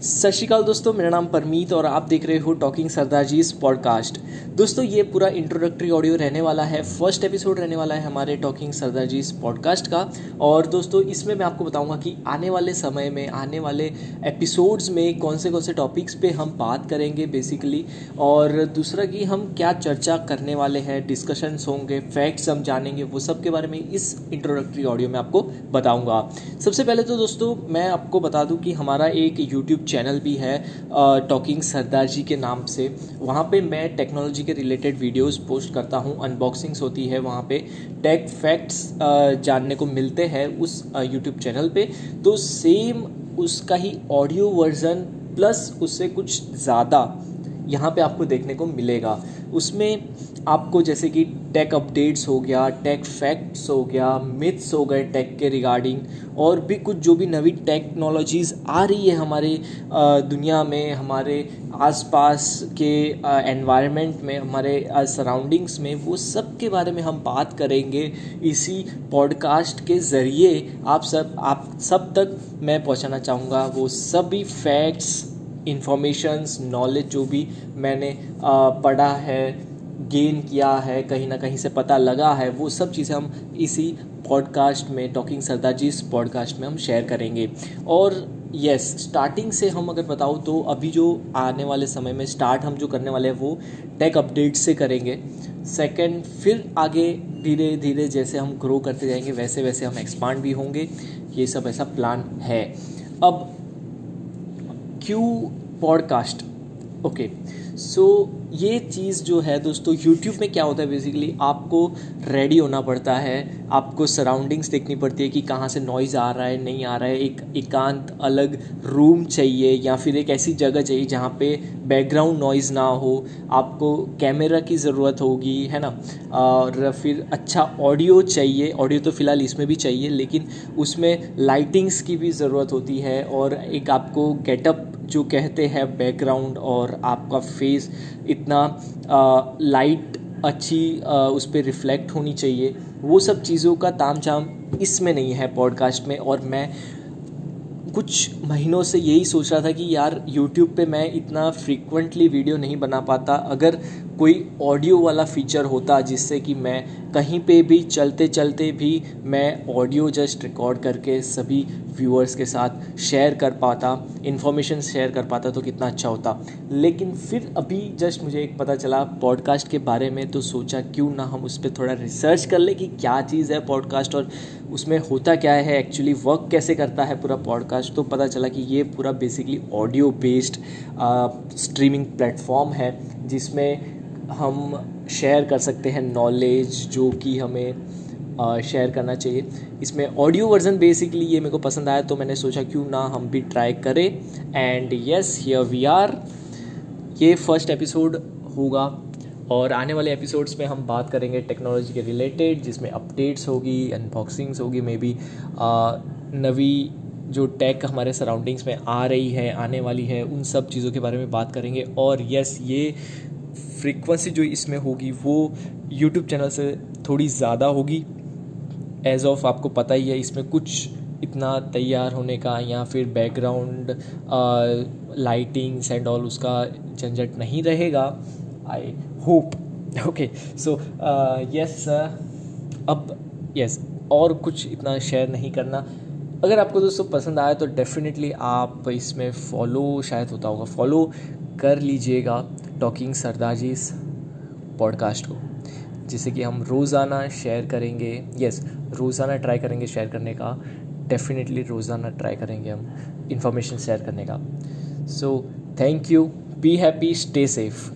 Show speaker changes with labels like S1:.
S1: सत श्रीकाल दोस्तों, मेरा नाम परमीत और आप देख रहे हो टॉकिंग सरदार जी पॉडकास्ट दोस्तों, ये पूरा इंट्रोडक्टरी ऑडियो रहने वाला है फ़र्स्ट एपिसोड रहने वाला है हमारे टॉकिंग सरदार जी पॉडकास्ट का। और दोस्तों, इसमें मैं आपको बताऊँगा कि आने वाले समय में, आने वाले एपिसोड्स में कौन से कौन से टॉपिक्स पे हम बात करेंगे बेसिकली और दूसरा कि हम क्या चर्चा करने वाले हैं डिस्कशंस होंगे फैक्ट्स हम जानेंगे, वो सब के बारे में इस इंट्रोडक्टरी ऑडियो में आपको बताऊँगा। सबसे पहले तो दोस्तों, मैं आपको बता दूँ कि हमारा एक यूट्यूब चैनल भी है टॉकिंग सरदार जी के नाम से। वहाँ पे मैं टेक्नोलॉजी के रिलेटेड वीडियोस पोस्ट करता हूँ अनबॉक्सिंग्स होती है वहाँ पे। टेक फैक्ट्स जानने को मिलते हैं उस यूट्यूब चैनल पे। तो सेम उसका ही ऑडियो वर्जन प्लस उससे कुछ ज़्यादा। यहाँ पे आपको देखने को मिलेगा। उसमें आपको जैसे कि टेक अपडेट्स हो गया टेक फैक्ट्स हो गया मिथ्स हो गए टेक के रिगार्डिंग और भी कुछ जो भी नवी टेक्नोलॉजीज़ आ रही है हमारे दुनिया में, हमारे आसपास के एनवायरनमेंट में, हमारे सराउंडिंग्स में, वो सब के बारे में हम बात करेंगे इसी पॉडकास्ट के ज़रिए। आप सब आप सब तक मैं पहुंचाना चाहूँगा वो सभी फैक्ट्स इंफॉर्मेशंस नॉलेज जो भी मैंने पढ़ा है गेन किया है, कहीं ना कहीं से पता लगा है, वो सब चीज़ें हम इसी पॉडकास्ट में टॉकिंग सरदार जी इस पॉडकास्ट में हम शेयर करेंगे। और यस स्टार्टिंग से हम अगर बताओ तो अभी जो आने वाले समय में स्टार्ट हम जो करने वाले हैं, वो टेक अपडेट से करेंगे। सेकंड फिर आगे धीरे धीरे जैसे हम ग्रो करते जाएँगे वैसे वैसे हम एक्सपांड भी होंगे। ये सब ऐसा प्लान है। अब क्यू पॉडकास्ट ओके सो ये चीज़ जो है दोस्तों यूट्यूब में क्या होता है बेसिकली आपको रेडी होना पड़ता है, आपको सराउंडिंग्स देखनी पड़ती है कि कहाँ से नॉइज़ आ रहा है, नहीं आ रहा है, एक एकांत अलग रूम चाहिए या फिर एक ऐसी जगह चाहिए जहाँ पे बैकग्राउंड नॉइज़ ना हो, आपको कैमरा की ज़रूरत होगी, है ना? और फिर अच्छा ऑडियो चाहिए ऑडियो तो फ़िलहाल इसमें भी चाहिए, लेकिन उसमें लाइटिंग्स की भी ज़रूरत होती है और एक आपको गेटअप जो कहते हैं बैकग्राउंड और आपका फेस इतना लाइट अच्छी आ, उस पर रिफ्लेक्ट होनी चाहिए। वो सब चीज़ों का ताम झाम इसमें नहीं है पॉडकास्ट में और मैं कुछ महीनों से यही सोच रहा था कि यार यूट्यूब पे मैं इतना फ्रीक्वेंटली वीडियो नहीं बना पाता। अगर कोई ऑडियो वाला फीचर होता जिससे कि मैं कहीं पे भी चलते चलते भी मैं ऑडियो जस्ट रिकॉर्ड करके सभी व्यूअर्स के साथ शेयर कर पाता इन्फॉर्मेशन शेयर कर पाता तो कितना अच्छा होता। लेकिन फिर अभी जस्ट मुझे एक पता चला पॉडकास्ट के बारे में तो सोचा क्यों ना हम उस पर थोड़ा रिसर्च कर ले कि क्या चीज़ है पॉडकास्ट और उसमें होता क्या है एक्चुअली वर्क कैसे करता है पूरा पॉडकास्ट तो पता चला कि ये पूरा basically audio based streaming platform है जिसमें हम शेयर कर सकते हैं नॉलेज जो कि हमें शेयर करना चाहिए। इसमें ऑडियो वर्जन बेसिकली ये मेरे को पसंद आया तो मैंने सोचा क्यों ना हम भी ट्राई करें। And yes here we are ये फ़र्स्ट एपिसोड होगा और आने वाले एपिसोड्स में हम बात करेंगे टेक्नोलॉजी के रिलेटेड जिसमें अपडेट्स होगी अनबॉक्सिंग्स होगी मे बी नवी जो टेक हमारे सराउंडिंग्स में आ रही है, आने वाली है, उन सब चीज़ों के बारे में बात करेंगे। और यस ये फ्रीक्वेंसी जो इसमें होगी वो यूट्यूब चैनल से थोड़ी ज़्यादा होगी। एज ऑफ़ आपको पता ही है इसमें कुछ इतना तैयार होने का या फिर बैकग्राउंड लाइटिंग्स एंड ऑल उसका झंझट नहीं रहेगा। I hope okay so yes अब यस yes, और कुछ इतना शेयर नहीं करना। अगर आपको दोस्तों पसंद आया तो डेफिनेटली आप इसमें फॉलो शायद होता होगा फॉलो कर लीजिएगा। टॉकिंग सरदार पॉडकास्ट को। जिसे कि हम रोज़ाना शेयर करेंगे। यस रोज़ाना ट्राई करेंगे शेयर करने का। डेफिनेटली रोज़ाना ट्राई करेंगे हम इंफॉर्मेशन शेयर करने का। So thank you be happy stay safe